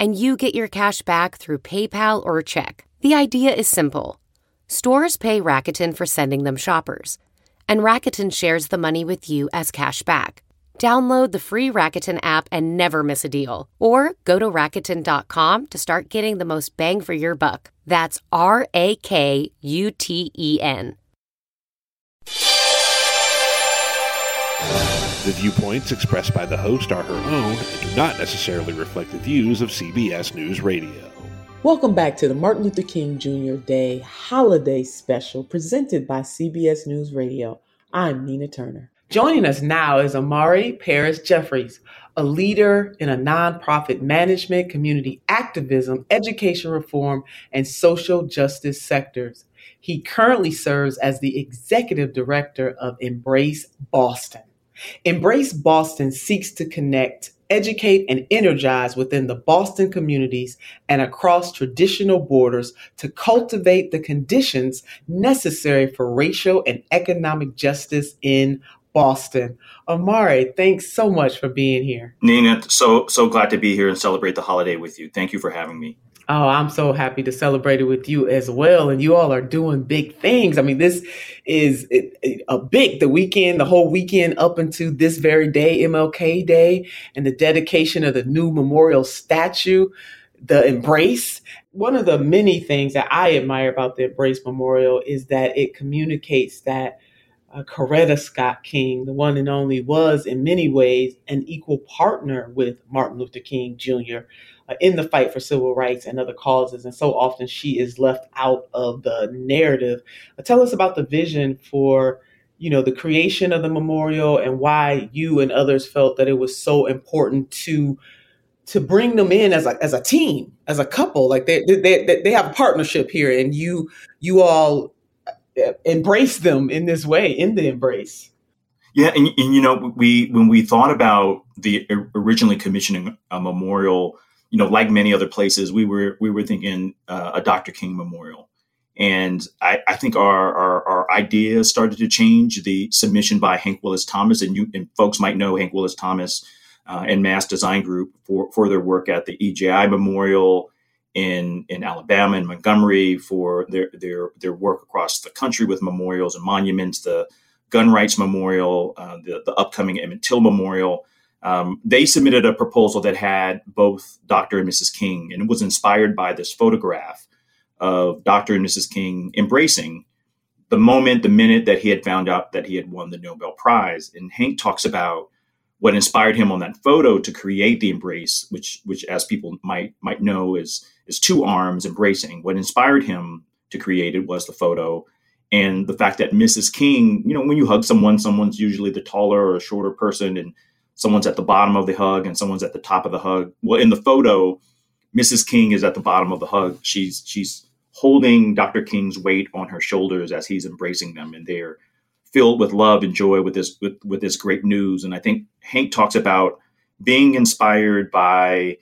and you get your cash back through PayPal or check. The idea is simple. Stores pay Rakuten for sending them shoppers, and Rakuten shares the money with you as cash back. Download the free Rakuten app and never miss a deal. Or go to Rakuten.com to start getting the most bang for your buck. That's R A K U T E N. The viewpoints expressed by the host are her own and do not necessarily reflect the views of CBS News Radio. Welcome back to the Martin Luther King Jr. Day Holiday Special presented by CBS News Radio. I'm Nina Turner. Joining us now is Amari Paris Jeffries, a leader in a nonprofit management, community activism, education reform, and social justice sectors. He currently serves as the executive director of Embrace Boston. Embrace Boston seeks to connect, educate, and energize within the Boston communities and across traditional borders to cultivate the conditions necessary for racial and economic justice in Boston. Amari, thanks so much for being here. Nina, so so glad to be here and celebrate the holiday with you. Thank you for having me. Oh, I'm so happy to celebrate it with you as well. And you all are doing big things. I mean, this is a big, the weekend, the whole weekend up into this very day, MLK Day, and the dedication of the new memorial statue, the embrace. One of the many things that I admire about the Embrace Memorial is that it communicates that uh, Coretta Scott King, the one and only, was in many ways an equal partner with Martin Luther King Jr. Uh, in the fight for civil rights and other causes. And so often she is left out of the narrative. Uh, tell us about the vision for you know the creation of the memorial and why you and others felt that it was so important to to bring them in as a as a team as a couple like they they they have a partnership here and you you all embrace them in this way in the embrace. Yeah and, and you know we when we thought about the originally commissioning a memorial you know like many other places we were we were thinking uh, a dr king memorial. And I, I think our, our, our ideas started to change. The submission by Hank Willis Thomas, and you and folks might know Hank Willis Thomas uh, and Mass Design Group for, for their work at the EJI Memorial in in Alabama and Montgomery for their their their work across the country with memorials and monuments, the Gun Rights Memorial, uh, the the upcoming Emmett Till Memorial. Um, they submitted a proposal that had both Dr. and Mrs. King, and it was inspired by this photograph of Dr. and Mrs. King embracing the moment, the minute that he had found out that he had won the Nobel Prize. And Hank talks about what inspired him on that photo to create the embrace, which, which as people might might know, is is two arms embracing. What inspired him to create it was the photo and the fact that Mrs. King, you know, when you hug someone, someone's usually the taller or shorter person, and someone's at the bottom of the hug and someone's at the top of the hug. Well, in the photo, Mrs. King is at the bottom of the hug. She's she's holding Dr. King's weight on her shoulders as he's embracing them, and they're filled with love and joy with this with, with this great news. And I think Hank talks about being inspired by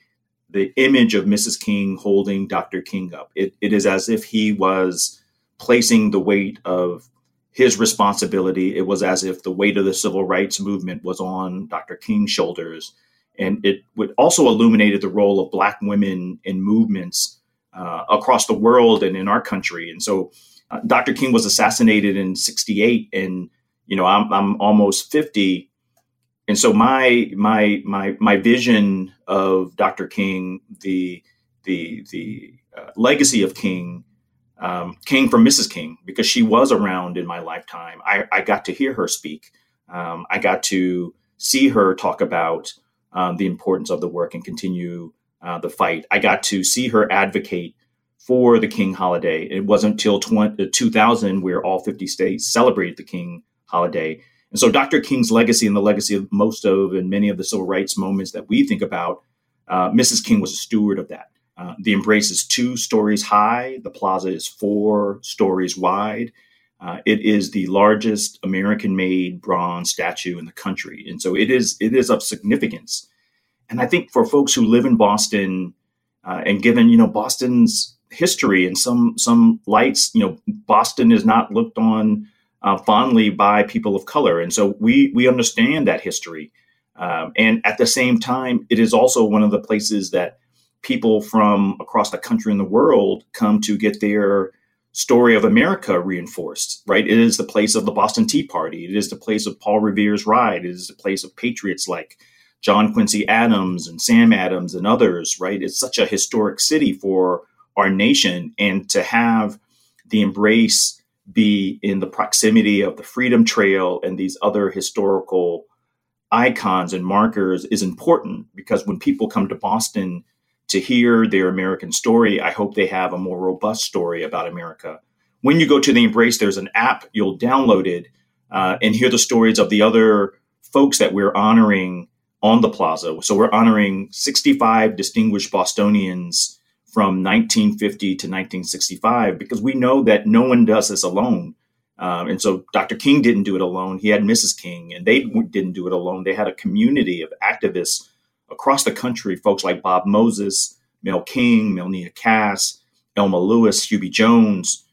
the image of Mrs. King holding Dr. King up. It, it is as if he was placing the weight of his responsibility. It was as if the weight of the civil rights movement was on Dr. King's shoulders. And it would also illuminated the role of Black women in movements uh, across the world and in our country. And so Dr. King was assassinated in 68 and you know I'm, I'm almost 50 and so my my my my vision of Dr. King the the the uh, legacy of King um, came from Mrs. King because she was around in my lifetime. I, I got to hear her speak. Um, I got to see her talk about um, the importance of the work and continue uh, the fight. I got to see her advocate for the King holiday. It wasn't until 20, uh, 2000 where all 50 states celebrated the King holiday. And so Dr. King's legacy and the legacy of most of and many of the civil rights moments that we think about, uh, Mrs. King was a steward of that. Uh, the embrace is two stories high. The plaza is four stories wide. Uh, it is the largest American-made bronze statue in the country, and so it is it is of significance. And I think for folks who live in Boston, uh, and given you know Boston's history and some some lights, you know Boston is not looked on uh, fondly by people of color, and so we we understand that history. Um, and at the same time, it is also one of the places that people from across the country and the world come to get their story of America reinforced, right? It is the place of the Boston Tea Party. It is the place of Paul Revere's ride. It is the place of patriots like John Quincy Adams and Sam Adams and others, right? It's such a historic city for our nation. And to have the embrace be in the proximity of the Freedom Trail and these other historical icons and markers is important because when people come to Boston, to hear their American story, I hope they have a more robust story about America. When you go to the Embrace, there's an app you'll download it uh, and hear the stories of the other folks that we're honoring on the plaza. So we're honoring 65 distinguished Bostonians from 1950 to 1965 because we know that no one does this alone. Um, and so Dr. King didn't do it alone. He had Mrs. King, and they didn't do it alone. They had a community of activists across the country, folks like Bob Moses, Mel King, Melnea Cass, Elma Lewis, Hubie Jones,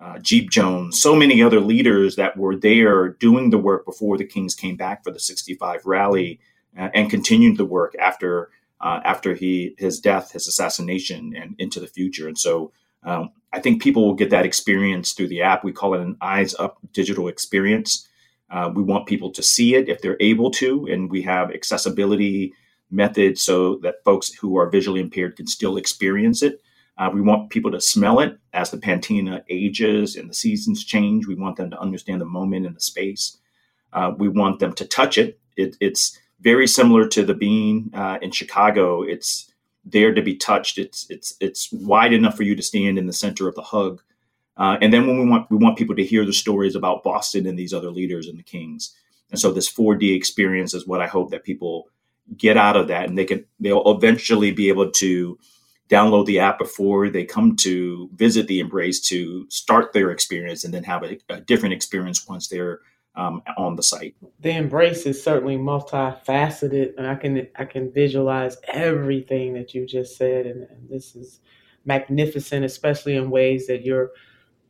uh, Jeep Jones, so many other leaders that were there doing the work before the Kings came back for the 65 rally uh, and continued the work after uh, after he his death, his assassination, and into the future. And so um, I think people will get that experience through the app. We call it an eyes up digital experience. Uh, we want people to see it if they're able to, and we have accessibility methods so that folks who are visually impaired can still experience it. Uh, we want people to smell it as the patina ages and the seasons change. We want them to understand the moment and the space. Uh, we want them to touch it. it. It's very similar to the bean uh, in Chicago. It's there to be touched. It's it's it's wide enough for you to stand in the center of the hug. Uh, and then when we want we want people to hear the stories about Boston and these other leaders and the Kings. And so this 4D experience is what I hope that people get out of that and they can they'll eventually be able to download the app before they come to visit the embrace to start their experience and then have a, a different experience once they're um, on the site the embrace is certainly multifaceted and i can i can visualize everything that you just said and, and this is magnificent especially in ways that you're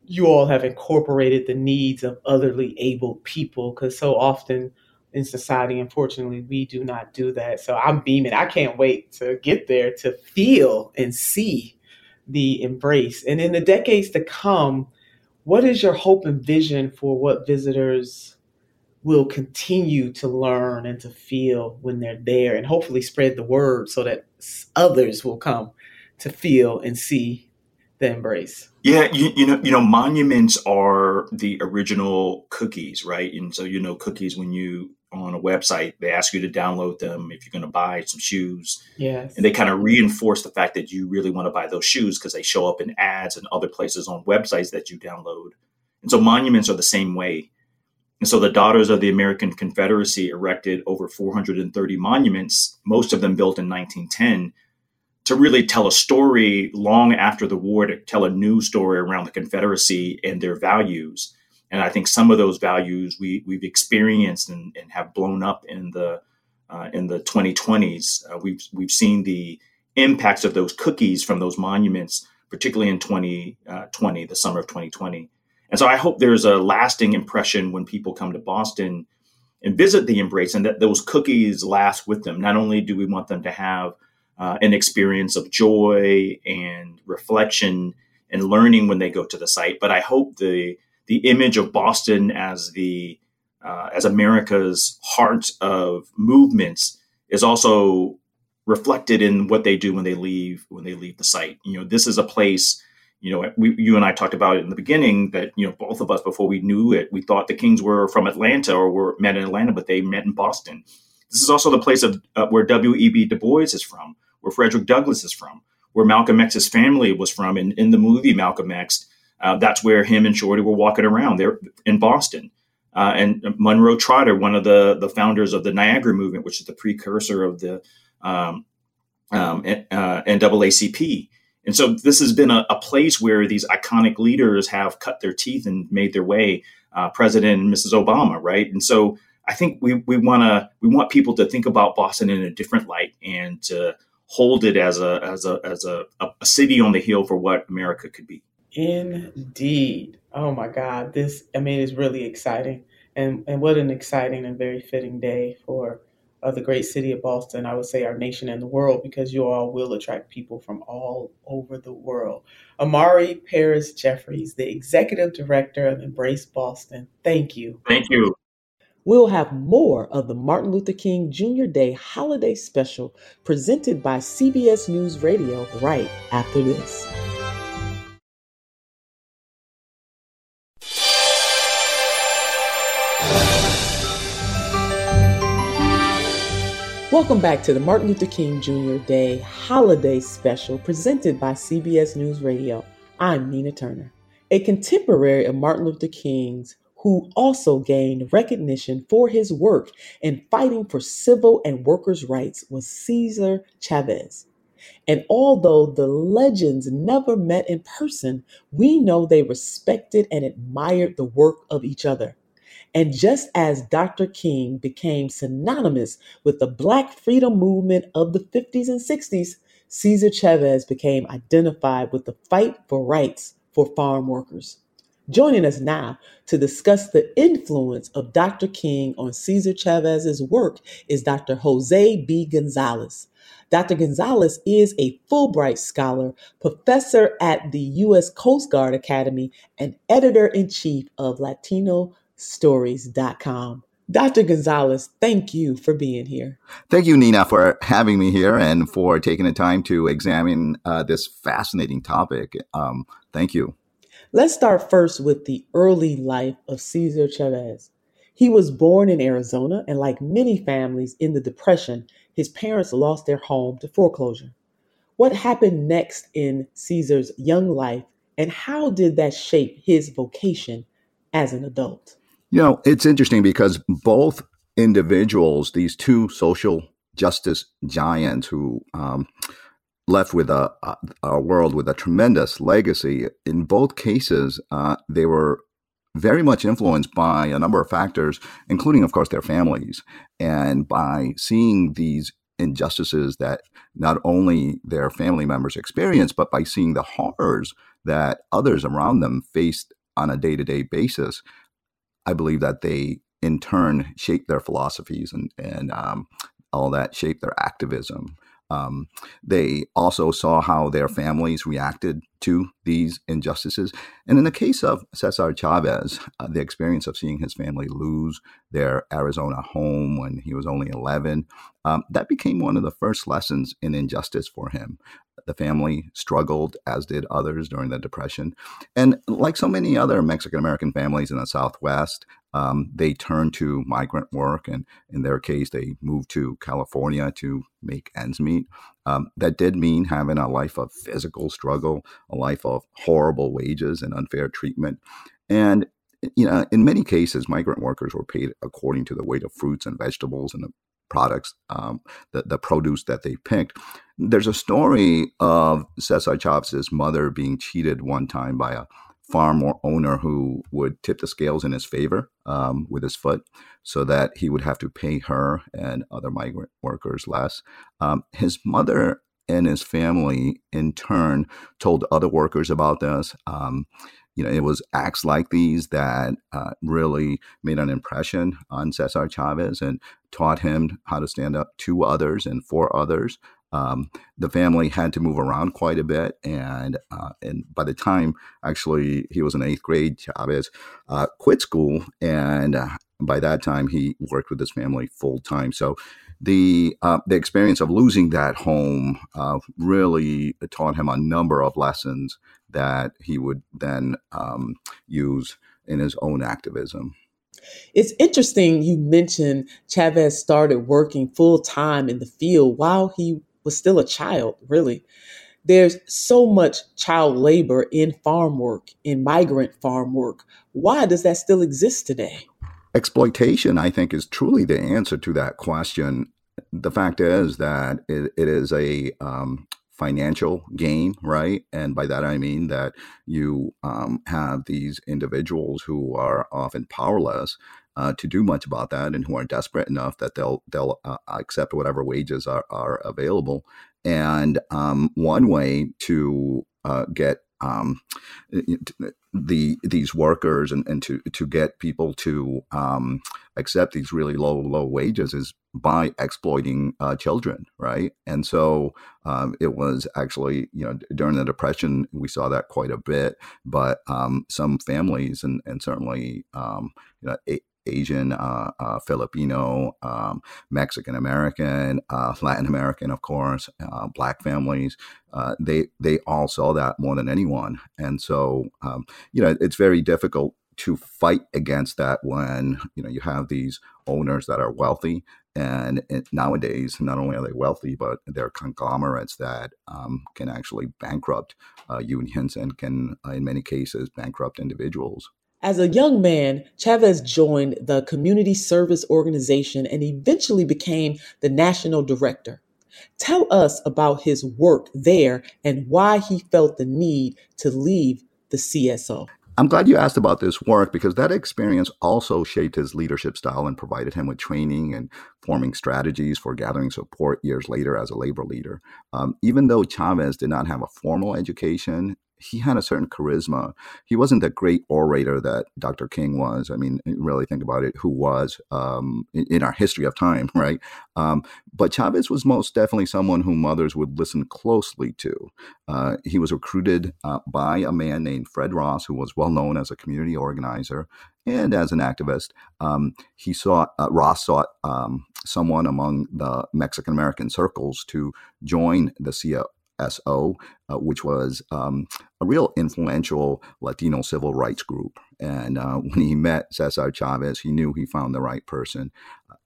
you all have incorporated the needs of otherly able people because so often in society. Unfortunately, we do not do that. So I'm beaming. I can't wait to get there to feel and see the embrace. And in the decades to come, what is your hope and vision for what visitors will continue to learn and to feel when they're there and hopefully spread the word so that others will come to feel and see the embrace? Yeah, you, you know, you know, monuments are the original cookies, right? And so, you know, cookies when you on a website, they ask you to download them if you're going to buy some shoes. Yes. And they kind of reinforce the fact that you really want to buy those shoes because they show up in ads and other places on websites that you download. And so monuments are the same way. And so the Daughters of the American Confederacy erected over 430 monuments, most of them built in 1910, to really tell a story long after the war, to tell a new story around the Confederacy and their values. And I think some of those values we we've experienced and, and have blown up in the uh, in the 2020s. Uh, we've we've seen the impacts of those cookies from those monuments, particularly in 2020, uh, the summer of 2020. And so I hope there's a lasting impression when people come to Boston and visit the Embrace and that those cookies last with them. Not only do we want them to have uh, an experience of joy and reflection and learning when they go to the site, but I hope the the image of Boston as the uh, as America's heart of movements is also reflected in what they do when they leave when they leave the site. You know, this is a place. You know, we, you and I talked about it in the beginning that you know both of us before we knew it, we thought the Kings were from Atlanta or were met in Atlanta, but they met in Boston. This is also the place of uh, where W. E. B. Du Bois is from, where Frederick Douglass is from, where Malcolm X's family was from. In, in the movie Malcolm X, uh, that's where him and Shorty were walking around there in Boston. Uh, and Monroe Trotter, one of the the founders of the Niagara movement, which is the precursor of the um, um, uh, NAACP. And so this has been a, a, place where these iconic leaders have cut their teeth and made their way. Uh, President and Mrs. Obama, right? And so I think we we want to we want people to think about Boston in a different light and to hold it as a as a as a, a city on the hill for what America could be. Indeed. Oh my God. This, I mean, is really exciting. And, and what an exciting and very fitting day for uh, the great city of Boston, I would say our nation and the world, because you all will attract people from all over the world. Amari Paris Jeffries, the executive director of Embrace Boston, thank you. Thank you. We'll have more of the Martin Luther King Jr. Day holiday special presented by CBS News Radio right after this. Welcome back to the Martin Luther King Jr. Day Holiday Special presented by CBS News Radio. I'm Nina Turner. A contemporary of Martin Luther King's who also gained recognition for his work in fighting for civil and workers' rights was Cesar Chavez. And although the legends never met in person, we know they respected and admired the work of each other. And just as Dr. King became synonymous with the Black freedom movement of the 50s and 60s, Cesar Chavez became identified with the fight for rights for farm workers. Joining us now to discuss the influence of Dr. King on Cesar Chavez's work is Dr. Jose B. Gonzalez. Dr. Gonzalez is a Fulbright Scholar, professor at the U.S. Coast Guard Academy, and editor in chief of Latino stories.com. Dr. Gonzalez, thank you for being here. Thank you, Nina, for having me here and for taking the time to examine uh, this fascinating topic. Um, thank you. Let's start first with the early life of Cesar Chavez. He was born in Arizona, and like many families in the Depression, his parents lost their home to foreclosure. What happened next in Cesar's young life, and how did that shape his vocation as an adult? You know, it's interesting because both individuals, these two social justice giants who um, left with a, a, world with a tremendous legacy, in both cases, uh, they were very much influenced by a number of factors, including, of course, their families. And by seeing these injustices that not only their family members experienced, but by seeing the horrors that others around them faced on a day to day basis, I believe that they in turn shape their philosophies and and um, all that shape their activism. Um, they also saw how their families reacted to these injustices. And in the case of Cesar Chavez, uh, the experience of seeing his family lose their Arizona home when he was only 11, um, that became one of the first lessons in injustice for him. The family struggled, as did others during the Depression. And like so many other Mexican American families in the Southwest, um, they turned to migrant work. And in their case, they moved to California to make ends meet. Um, that did mean having a life of physical struggle, a life of horrible wages and unfair treatment. And you know, in many cases, migrant workers were paid according to the weight of fruits and vegetables and products, um, the, the produce that they picked. There's a story of Cesar Chavez's mother being cheated one time by a farm owner who would tip the scales in his favor um, with his foot so that he would have to pay her and other migrant workers less. Um, his mother and his family, in turn, told other workers about this. Um, you know, it was acts like these that uh, really made an impression on Cesar Chavez and taught him how to stand up to others and for others. Um, the family had to move around quite a bit, and uh, and by the time actually he was in eighth grade, Chavez uh, quit school, and uh, by that time he worked with his family full time. So the uh, the experience of losing that home uh, really taught him a number of lessons that he would then um, use in his own activism. It's interesting you mentioned Chavez started working full time in the field while he was still a child, really. There's so much child labor in farm work, in migrant farm work. Why does that still exist today? Exploitation, I think, is truly the answer to that question. The fact is that it, it is a um, financial gain, right? And by that I mean that you um, have these individuals who are often powerless uh, to do much about that, and who are desperate enough that they'll they'll uh, accept whatever wages are, are available. And um, one way to uh, get um, the these workers and, and to to get people to um, accept these really low low wages is by exploiting uh, children, right? And so um, it was actually you know during the depression we saw that quite a bit, but um, some families and and certainly um, you know. Asian, uh, uh, Filipino, um, Mexican American, uh, Latin American, of course, uh, Black families. Uh, they they all saw that more than anyone, and so um, you know it's very difficult to fight against that when you know you have these owners that are wealthy and it, nowadays not only are they wealthy but they're conglomerates that um, can actually bankrupt uh, unions and can uh, in many cases bankrupt individuals as a young man, Chavez joined the Community Service Organization and eventually became the national director. Tell us about his work there and why he felt the need to leave the CSO. I'm glad you asked about this work because that experience also shaped his leadership style and provided him with training and forming strategies for gathering support years later as a labor leader. Um, even though Chavez did not have a formal education he had a certain charisma. He wasn't the great orator that Dr. King was. I mean, really think about it, who was um, in, in, our history of time, right? Um, but Chavez was most definitely someone whom mothers would listen closely to. Uh, he was recruited uh, by a man named Fred Ross, who was well known as a community organizer and as an activist. Um, he sought uh, Ross sought um, someone among the Mexican American circles to join the CIA SO, uh, which was um, a real influential Latino civil rights group. And uh, when he met Cesar Chavez, he knew he found the right person.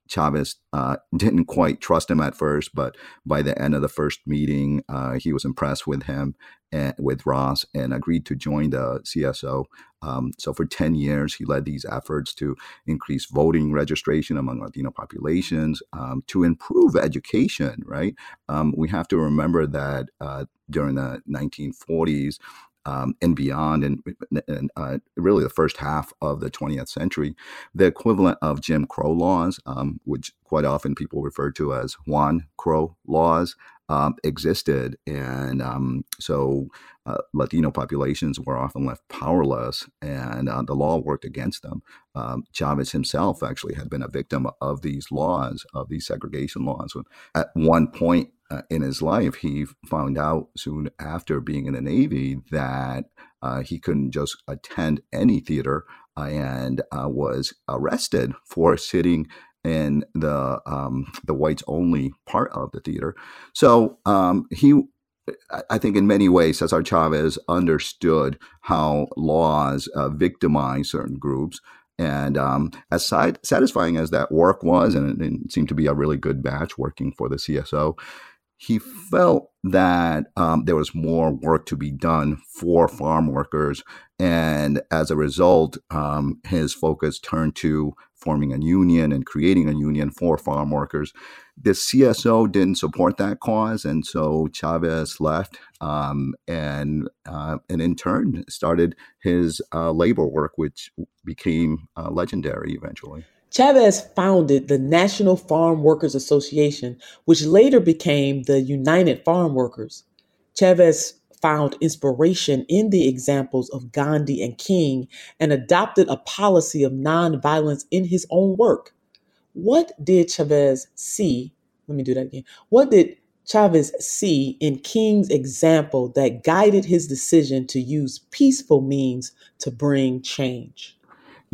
Chavez uh, didn't quite trust him at first, but by the end of the first meeting, uh, he was impressed with him and with Ross and agreed to join the CSO. Um, so for 10 years, he led these efforts to increase voting registration among Latino populations, um, to improve education, right? Um, we have to remember that uh, during the 1940s, um, and beyond, and, and uh, really the first half of the 20th century, the equivalent of Jim Crow laws, um, which quite often people refer to as Juan Crow laws, um, existed. And um, so uh, Latino populations were often left powerless, and uh, the law worked against them. Um, Chavez himself actually had been a victim of these laws, of these segregation laws. At one point, uh, in his life, he found out soon after being in the Navy that uh, he couldn't just attend any theater uh, and uh, was arrested for sitting in the um, the whites only part of the theater. So um, he I think in many ways, Cesar Chavez understood how laws uh, victimize certain groups. And um, as side, satisfying as that work was, and it, it, seemed to be a really good batch working for the CSO, he felt that um, there was more work to be done for farm workers. And as a result, um, his focus turned to forming a union and creating a union for farm workers. The CSO didn't support that cause, and so Chavez left, um, and uh, and in turn started his uh, labor work, which became uh, legendary eventually. Chavez founded the National Farm Workers Association, which later became the United Farm Workers. Chavez found inspiration in the examples of Gandhi and King and adopted a policy of nonviolence in his own work. What did Chavez see? Let me do that again. What did Chavez see in King's example that guided his decision to use peaceful means to bring change?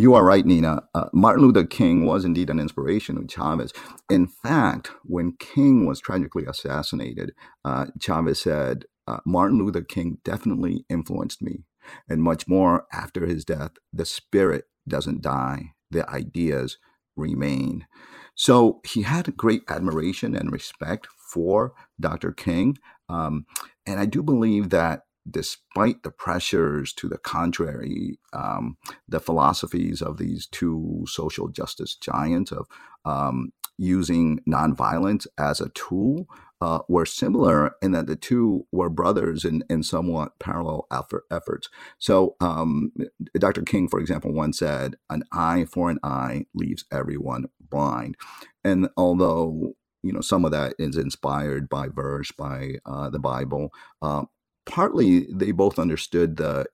You are right, Nina. Uh, Martin Luther King was indeed an inspiration to Chavez. In fact, when King was tragically assassinated, uh, Chavez said, uh, Martin Luther King definitely influenced me. And much more after his death, the spirit doesn't die, the ideas remain. So he had great admiration and respect for Dr. King. Um, and I do believe that despite the pressures to the contrary, um, the philosophies of these two social justice giants of um, using nonviolence as a tool uh, were similar in that the two were brothers in, in somewhat parallel effort, efforts. So, um, Dr. King, for example, once said, An eye for an eye leaves everyone blind. And although you know some of that is inspired by verse by uh, the bible uh, partly they both understood the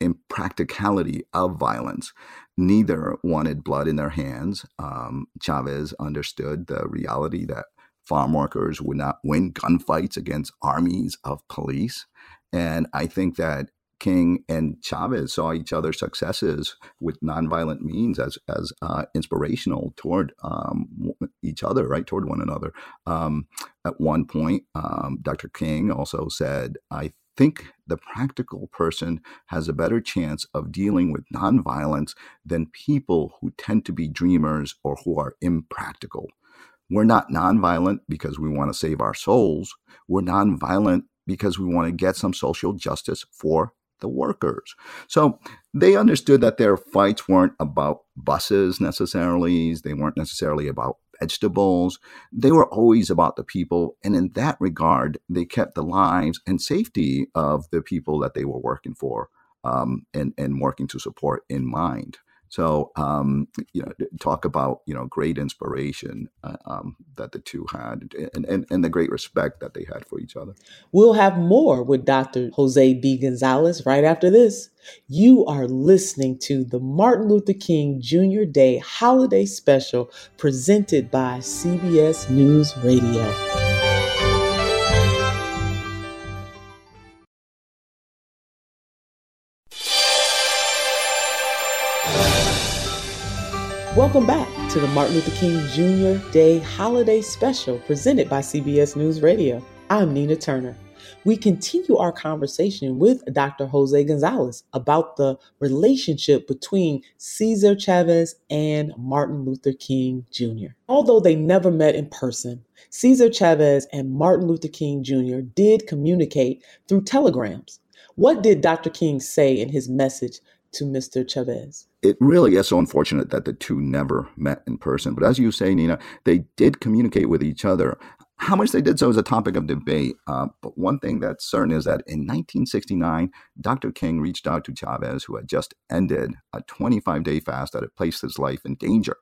impracticality of violence. Neither wanted blood in their hands. Um, Chavez understood the reality that farm workers would not win gunfights against armies of police. And I think that King and Chavez saw each other's successes with nonviolent means as as uh, inspirational toward um, each other, right, toward one another. Um, at one point, um, Dr. King also said, "I think the practical person has a better chance of dealing with nonviolence than people who tend to be dreamers or who are impractical. We're not nonviolent because we want to save our souls. We're nonviolent because we want to get some social justice for the workers. So they understood that their fights weren't about buses necessarily, they weren't necessarily about vegetables. They were always about the people. And in that regard, they kept the lives and safety of the people that they were working for um, and, and working to support in mind. So, um, you know, talk about, you know, great inspiration uh, um, that the two had and, and, and the great respect that they had for each other. We'll have more with Dr. Jose B. Gonzalez right after this. You are listening to the Martin Luther King Jr. Day Holiday Special presented by CBS News Radio. Welcome back to the Martin Luther King Jr. Day Holiday Special presented by CBS News Radio. I'm Nina Turner. We continue our conversation with Dr. Jose Gonzalez about the relationship between Cesar Chavez and Martin Luther King Jr. Although they never met in person, Cesar Chavez and Martin Luther King Jr. did communicate through telegrams. What did Dr. King say in his message to Mr. Chavez? It really is so unfortunate that the two never met in person. But as you say, Nina, they did communicate with each other. How much they did so is a topic of debate. Uh, but one thing that's certain is that in 1969, Dr. King reached out to Chavez, who had just ended a 25 day fast that had placed his life in danger.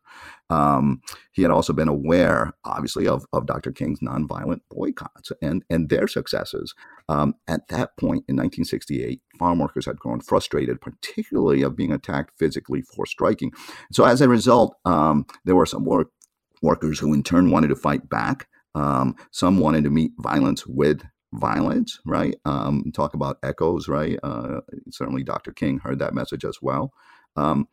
Um, he had also been aware, obviously, of, of Dr. King's nonviolent boycotts and, and their successes. Um, at that point in 1968, farm workers had grown frustrated, particularly of being attacked physically for striking. So as a result, um, there were some work, workers who in turn wanted to fight back. Um, some wanted to meet violence with violence, right? Um, talk about echoes, right? Uh, certainly Dr. King heard that message as well. Um,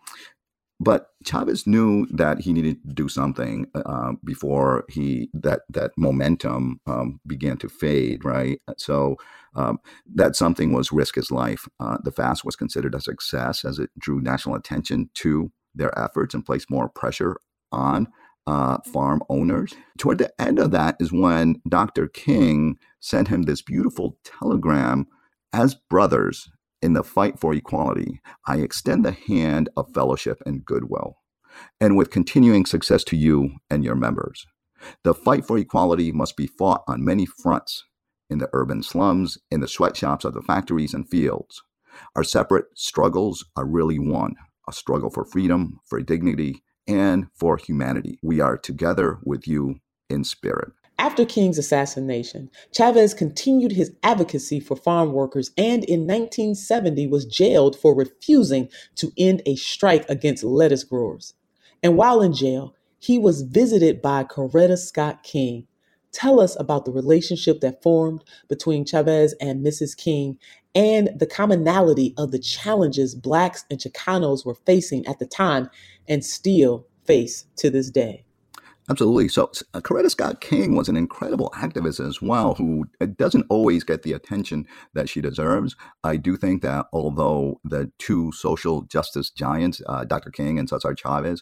but Chavez knew that he needed to do something uh, before he that that momentum um, began to fade, right? So um, that something was risk his life. Uh, the fast was considered a success as it drew national attention to their efforts and placed more pressure on uh, farm owners. Toward the end of that is when Dr. King sent him this beautiful telegram as brothers in the fight for equality. I extend the hand of fellowship and goodwill, and with continuing success to you and your members. The fight for equality must be fought on many fronts in the urban slums, in the sweatshops of the factories and fields. Our separate struggles are really one a struggle for freedom, for dignity, and for humanity. We are together with you in spirit. After King's assassination, Chavez continued his advocacy for farm workers and in 1970 was jailed for refusing to end a strike against lettuce growers. And while in jail, he was visited by Coretta Scott King. Tell us about the relationship that formed between Chavez and Mrs. King and the commonality of the challenges Blacks and Chicanos were facing at the time and still face to this day. Absolutely. So, uh, Coretta Scott King was an incredible activist as well, who uh, doesn't always get the attention that she deserves. I do think that although the two social justice giants, uh, Dr. King and Cesar Chavez,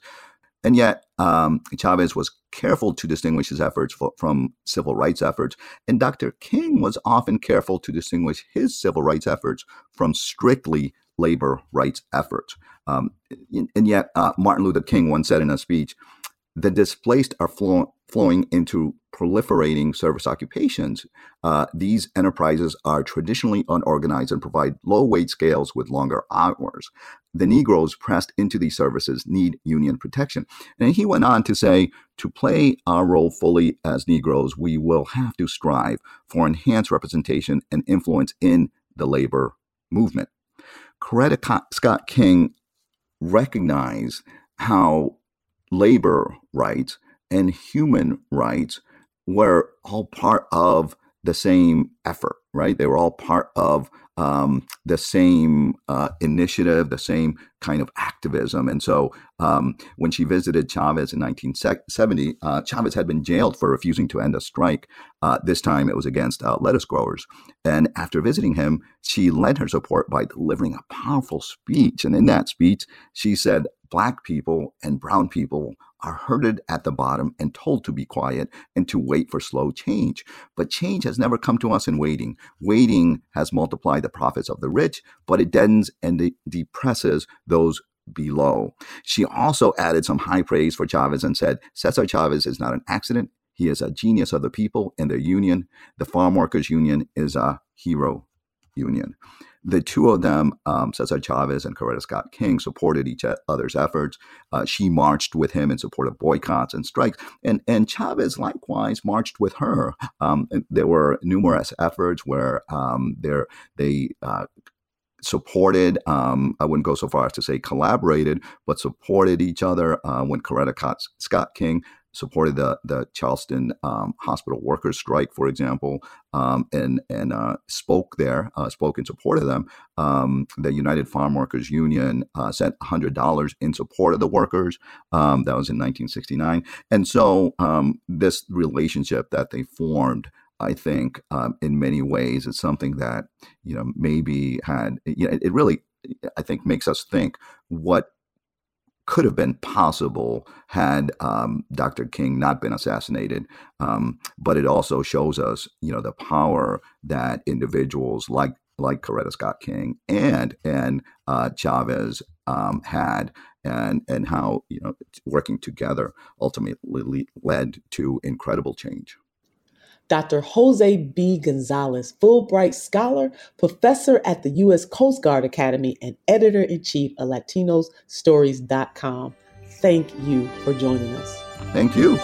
and yet um, Chavez was careful to distinguish his efforts for, from civil rights efforts, and Dr. King was often careful to distinguish his civil rights efforts from strictly labor rights efforts. Um, and yet, uh, Martin Luther King once said in a speech, the displaced are flow, flowing into proliferating service occupations. Uh, these enterprises are traditionally unorganized and provide low wage scales with longer hours. The Negroes pressed into these services need union protection. And he went on to say, to play our role fully as Negroes, we will have to strive for enhanced representation and influence in the labor movement. Coretta Scott King recognized how labor rights and human rights were all part of the same effort, right? They were all part of um, the same uh, initiative, the same kind of activism. And so um, when she visited Chavez in 1970, uh, Chavez had been jailed for refusing to end a strike. Uh, this time it was against uh, lettuce growers. And after visiting him, she lent her support by delivering a powerful speech. And in that speech, she said, Black people and brown people are herded at the bottom and told to be quiet and to wait for slow change. But change has never come to us in waiting. Waiting has multiplied the profits of the rich, but it deadens and de- depresses those below. She also added some high praise for Chavez and said, Cesar Chavez is not an accident. He is a genius of the people and their union. The Farm Workers Union is a hero union. The two of them, um, Cesar Chavez and Coretta Scott King, supported each other's efforts. Uh, she marched with him in support of boycotts and strikes, and and Chavez likewise marched with her. Um, there were numerous efforts where um, there they uh, supported, um, I wouldn't go so far as to say collaborated, but supported each other uh, when Coretta Scott King supported the the Charleston um, hospital workers strike, for example, um, and and uh, spoke there, uh, spoke in support of them. Um, the United Farm Workers Union uh, sent hundred dollars in support of the workers. Um, that was in 1969, and so um, this relationship that they formed. I think um, in many ways it's something that you know maybe had you know it really I think makes us think what could have been possible had um, Dr. King not been assassinated. Um, but it also shows us, you know, the power that individuals like like Coretta Scott King and and uh, Chavez um, had, and and how you know working together ultimately led to incredible change. Dr. Jose B. Gonzalez, Fulbright Scholar, Professor at the U.S. Coast Guard Academy, and Editor in Chief of LatinosStories.com. Thank you for joining us. Thank you.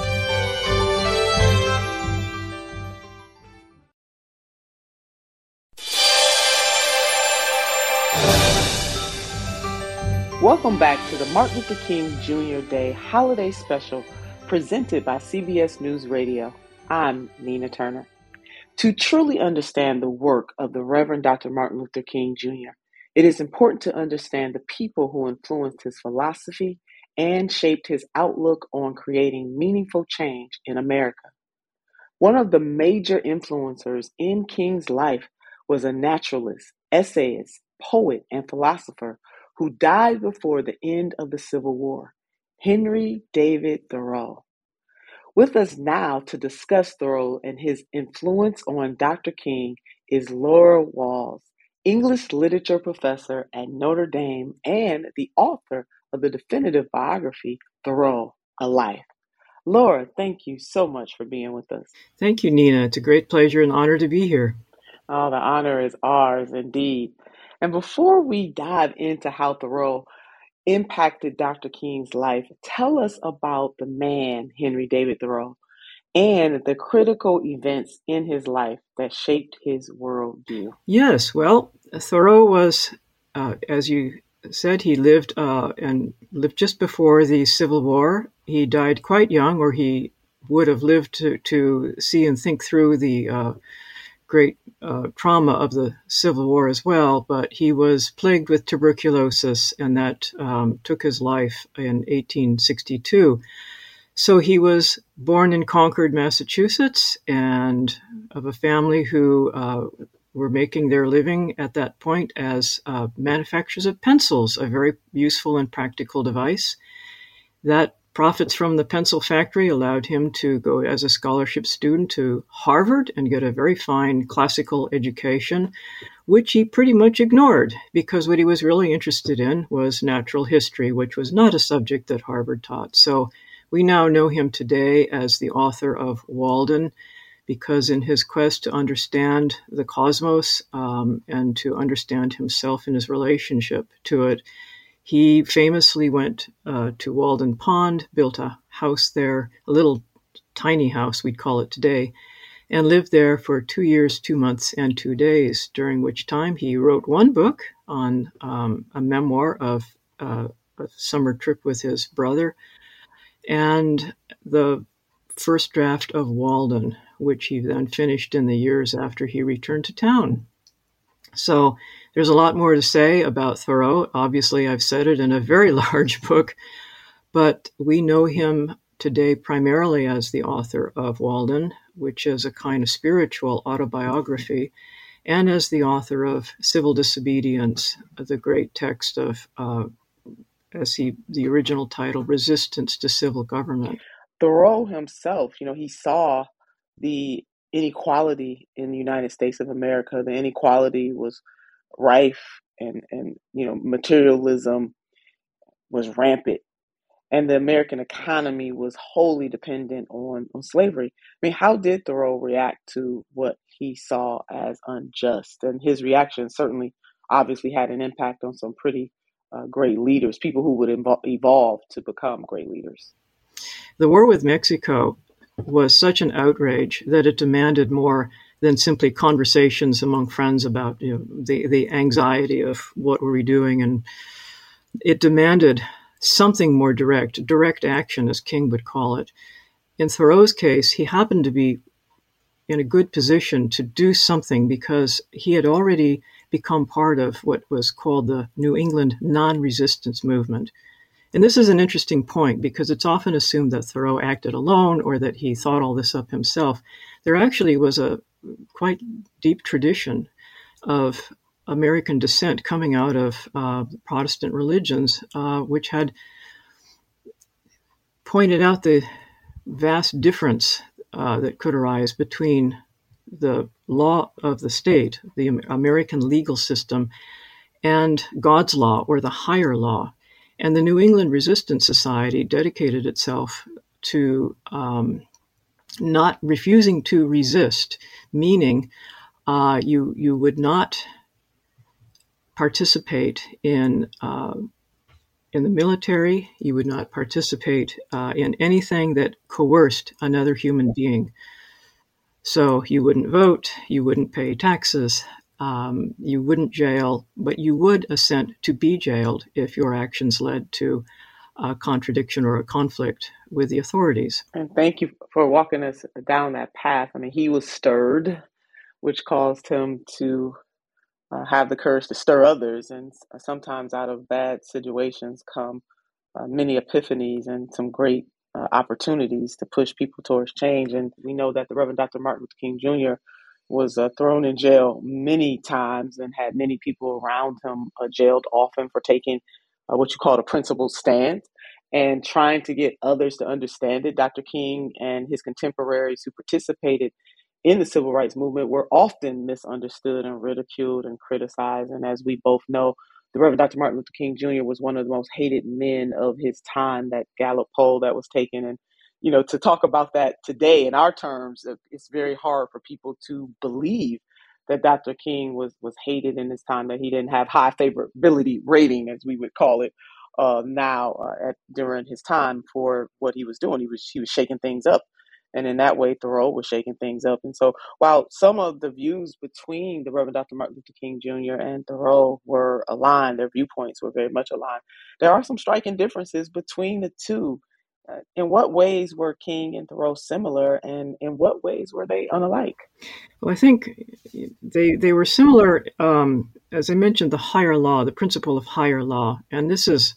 Welcome back to the Martin Luther King Jr. Day Holiday Special presented by CBS News Radio. I'm Nina Turner. To truly understand the work of the Reverend Dr. Martin Luther King Jr., it is important to understand the people who influenced his philosophy and shaped his outlook on creating meaningful change in America. One of the major influencers in King's life was a naturalist, essayist, poet, and philosopher who died before the end of the Civil War, Henry David Thoreau. With us now to discuss Thoreau and his influence on Dr. King is Laura Walls, English literature professor at Notre Dame and the author of the definitive biography, Thoreau, A Life. Laura, thank you so much for being with us. Thank you, Nina. It's a great pleasure and honor to be here. Oh, the honor is ours indeed. And before we dive into how Thoreau impacted Dr. King's life. Tell us about the man, Henry David Thoreau, and the critical events in his life that shaped his worldview. Yes, well, Thoreau was, uh, as you said, he lived uh, and lived just before the Civil War. He died quite young, or he would have lived to, to see and think through the uh, great uh, trauma of the Civil War as well. But he was plagued with tuberculosis, and that um, took his life in 1862. So he was born in Concord, Massachusetts, and of a family who uh, were making their living at that point as uh, manufacturers of pencils, a very useful and practical device. That profits from the pencil factory allowed him to go as a scholarship student to Harvard and get a very fine classical education, which he pretty much ignored because what he was really interested in was natural history, which was not a subject that Harvard taught. So we now know him today as the author of Walden, because in his quest to understand the cosmos um, and to understand himself and his relationship to it, he famously went uh, to Walden Pond, built a house there, a little tiny house, we'd call it today, and lived there for two years, two months, and two days, during which time he wrote one book on um, a memoir of uh, a summer trip with his brother and the first draft of Walden, which he then finished in the years after he returned to town. So there's a lot more to say about Thoreau. Obviously, I've said it in a very large book, but we know him today primarily as the author of Walden, which is a kind of spiritual autobiography, and as the author of Civil Disobedience, the great text of uh, as he the original title resistance to civil government thoreau himself you know he saw the inequality in the united states of america the inequality was rife and and you know materialism was rampant. And the american economy was wholly dependent on on slavery. I mean how did thoreau react to what he saw as unjust? And his reaction certainly obviously had an impact on some pretty uh, great leaders, people who would invo- evolve to become great leaders. The war with Mexico was such an outrage that it demanded more than simply conversations among friends about you know, the, the anxiety of what were we doing. And it demanded something more direct, direct action, as King would call it. In Thoreau's case, he happened to be in a good position to do something because he had already become part of what was called the New England non resistance movement. And this is an interesting point because it's often assumed that Thoreau acted alone or that he thought all this up himself. There actually was a quite deep tradition of American dissent coming out of uh, Protestant religions, uh, which had pointed out the vast difference uh, that could arise between the law of the state, the American legal system, and God's law or the higher law. And the New England Resistance Society dedicated itself to um, not refusing to resist, meaning uh, you you would not participate in uh, in the military. You would not participate uh, in anything that coerced another human being. So you wouldn't vote, you wouldn't pay taxes, um, you wouldn't jail, but you would assent to be jailed if your actions led to a contradiction or a conflict with the authorities. And thank you for walking us down that path. I mean, he was stirred, which caused him to uh, have the courage to stir others. And sometimes out of bad situations come uh, many epiphanies and some great uh, opportunities to push people towards change. And we know that the Reverend Dr. Martin Luther King Jr. was uh, thrown in jail many times and had many people around him uh, jailed often for taking uh, what you call a principled stand and trying to get others to understand it. Dr. King and his contemporaries who participated in the civil rights movement were often misunderstood and ridiculed and criticized. And as we both know, the Reverend Dr. Martin Luther King Jr. was one of the most hated men of his time, that Gallup poll that was taken. And, you know, to talk about that today in our terms, it's very hard for people to believe that Dr. King was, was hated in his time, that he didn't have high favorability rating, as we would call it uh, now uh, at, during his time for what he was doing. He was, he was shaking things up And in that way, Thoreau was shaking things up. And so, while some of the views between the Reverend Dr. Martin Luther King Jr. and Thoreau were aligned, their viewpoints were very much aligned, there are some striking differences between the two. In what ways were King and Thoreau similar, and in what ways were they unlike? Well, I think they they were similar. Um, as I mentioned, the higher law, the principle of higher law, and this is,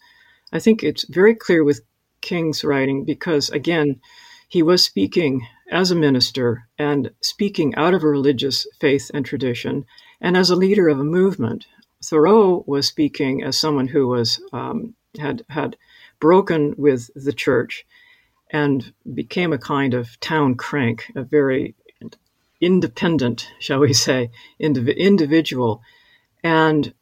I think, it's very clear with King's writing because again, he was speaking as a minister and speaking out of a religious faith and tradition, and as a leader of a movement. Thoreau was speaking as someone who was um, had had broken with the church and became a kind of town crank, a very independent, shall we say, indiv- individual. And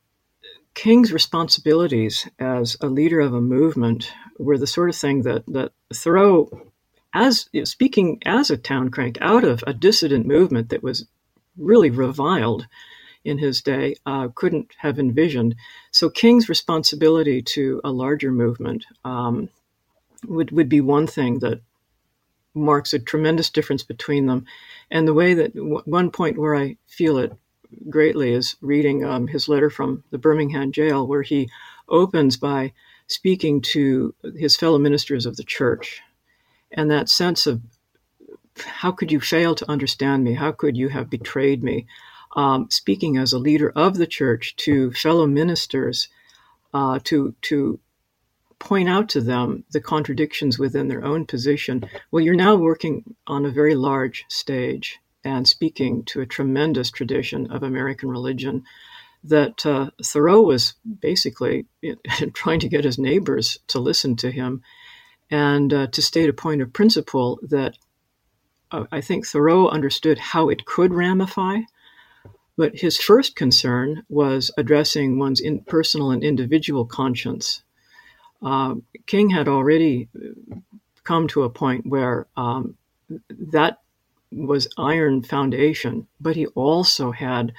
King's responsibilities as a leader of a movement were the sort of thing that, that Thoreau, as you know, speaking as a town crank, out of a dissident movement that was really reviled in his day, uh, couldn't have envisioned. So King's responsibility to a larger movement um, would would be one thing that marks a tremendous difference between them. And the way that w- one point where I feel it greatly is reading um, his letter from the Birmingham jail, where he opens by speaking to his fellow ministers of the church. And that sense of how could you fail to understand me? How could you have betrayed me? Um, speaking as a leader of the church to fellow ministers, uh, to to point out to them the contradictions within their own position. Well, you're now working on a very large stage and speaking to a tremendous tradition of American religion that uh, Thoreau was basically trying to get his neighbors to listen to him and uh, to state a point of principle that uh, I think Thoreau understood how it could ramify. But his first concern was addressing one's personal and individual conscience uh, King had already come to a point where um, that was iron foundation, but he also had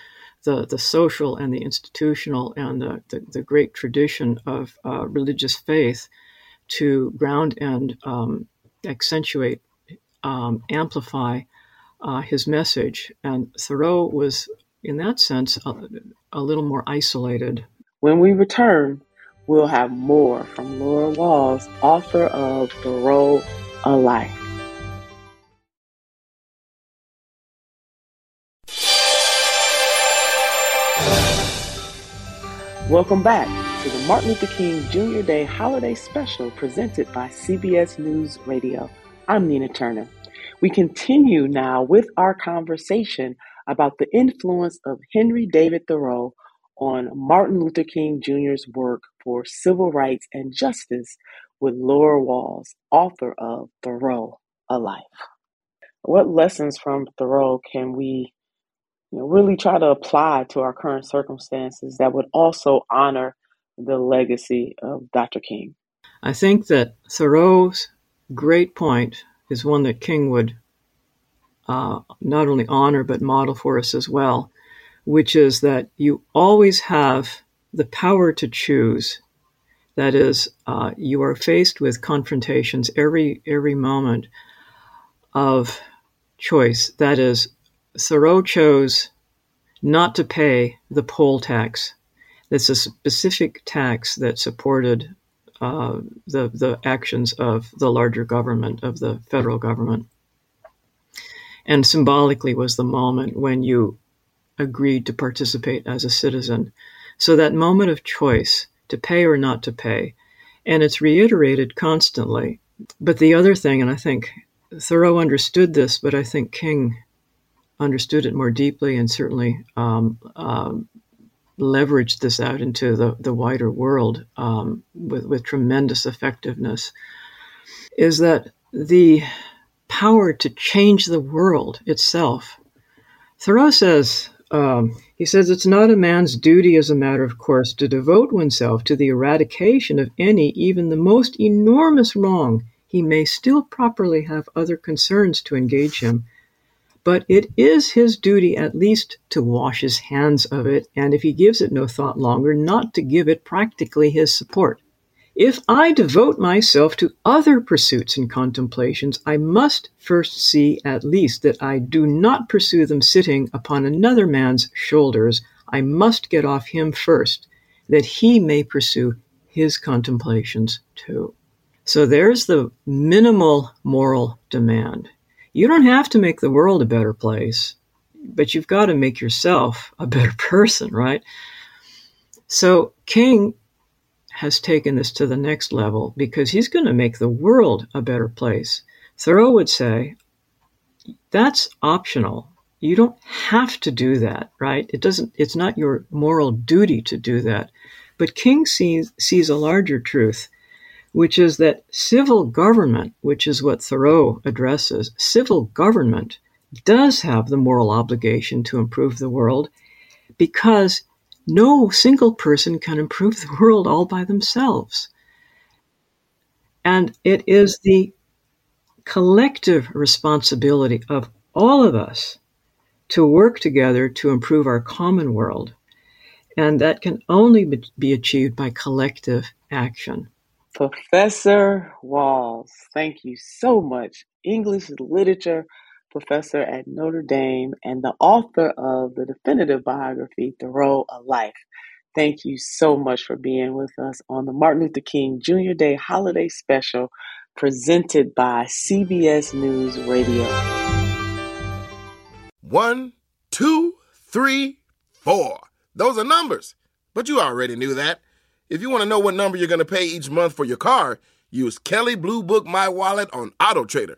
the, the social and the institutional and the, the, the great tradition of uh, religious faith to ground and um, accentuate, um, amplify uh, his message. And Thoreau was, in that sense, a, a little more isolated. When we return, we'll have more from Laura Walls, author of Thoreau A Life. Welcome back to the Martin Luther King Jr. Day Holiday Special presented by CBS News Radio. I'm Nina Turner. We continue now with our conversation about the influence of Henry David Thoreau on Martin Luther King Jr.'s work for civil rights and justice with Laura Walls, author of Thoreau, A Life. What lessons from Thoreau can we you know, really try to apply to our current circumstances that would also honor the legacy of Dr. King? I think that Thoreau's great point is one that King would uh, not only honor but model for us as well which is that you always have the power to choose. That is, uh, you are faced with confrontations every every moment of choice. That is, Thoreau chose not to pay the poll tax. That's a specific tax that supported uh, the the actions of the larger government of the federal government, and symbolically was the moment when you agreed to participate as a citizen. So that moment of choice to pay or not to pay, and it's reiterated constantly. But the other thing, and I think Thoreau understood this, but I think King understood it more deeply and certainly um, um, leveraged this out into the, the wider world um, with, with tremendous effectiveness, is that the power to change the world itself. Thoreau says um, he says it's not a man's duty, as a matter of course, to devote oneself to the eradication of any, even the most enormous wrong. He may still properly have other concerns to engage him, but it is his duty at least to wash his hands of it, and if he gives it no thought longer, not to give it practically his support. If I devote myself to other pursuits and contemplations, I must first see at least that I do not pursue them sitting upon another man's shoulders. I must get off him first, that he may pursue his contemplations too. So there's the minimal moral demand. You don't have to make the world a better place, but you've got to make yourself a better person, right? So King has taken this to the next level because he's going to make the world a better place. Thoreau would say, that's optional. You don't have to do that, right? It doesn't, it's not your moral duty to do that. But King sees, sees a larger truth, which is that civil government, which is what Thoreau addresses, civil government does have the moral obligation to improve the world because no single person can improve the world all by themselves. And it is the collective responsibility of all of us to work together to improve our common world. And that can only be achieved by collective action. Professor Walls, thank you so much. English literature professor at Notre Dame and the author of the definitive biography, Thoreau, A Life. Thank you so much for being with us on the Martin Luther King Jr. Day Holiday Special presented by CBS News Radio. One, two, three, four. Those are numbers, but you already knew that. If you want to know what number you're going to pay each month for your car, use Kelley Blue Book My Wallet on Auto Trader.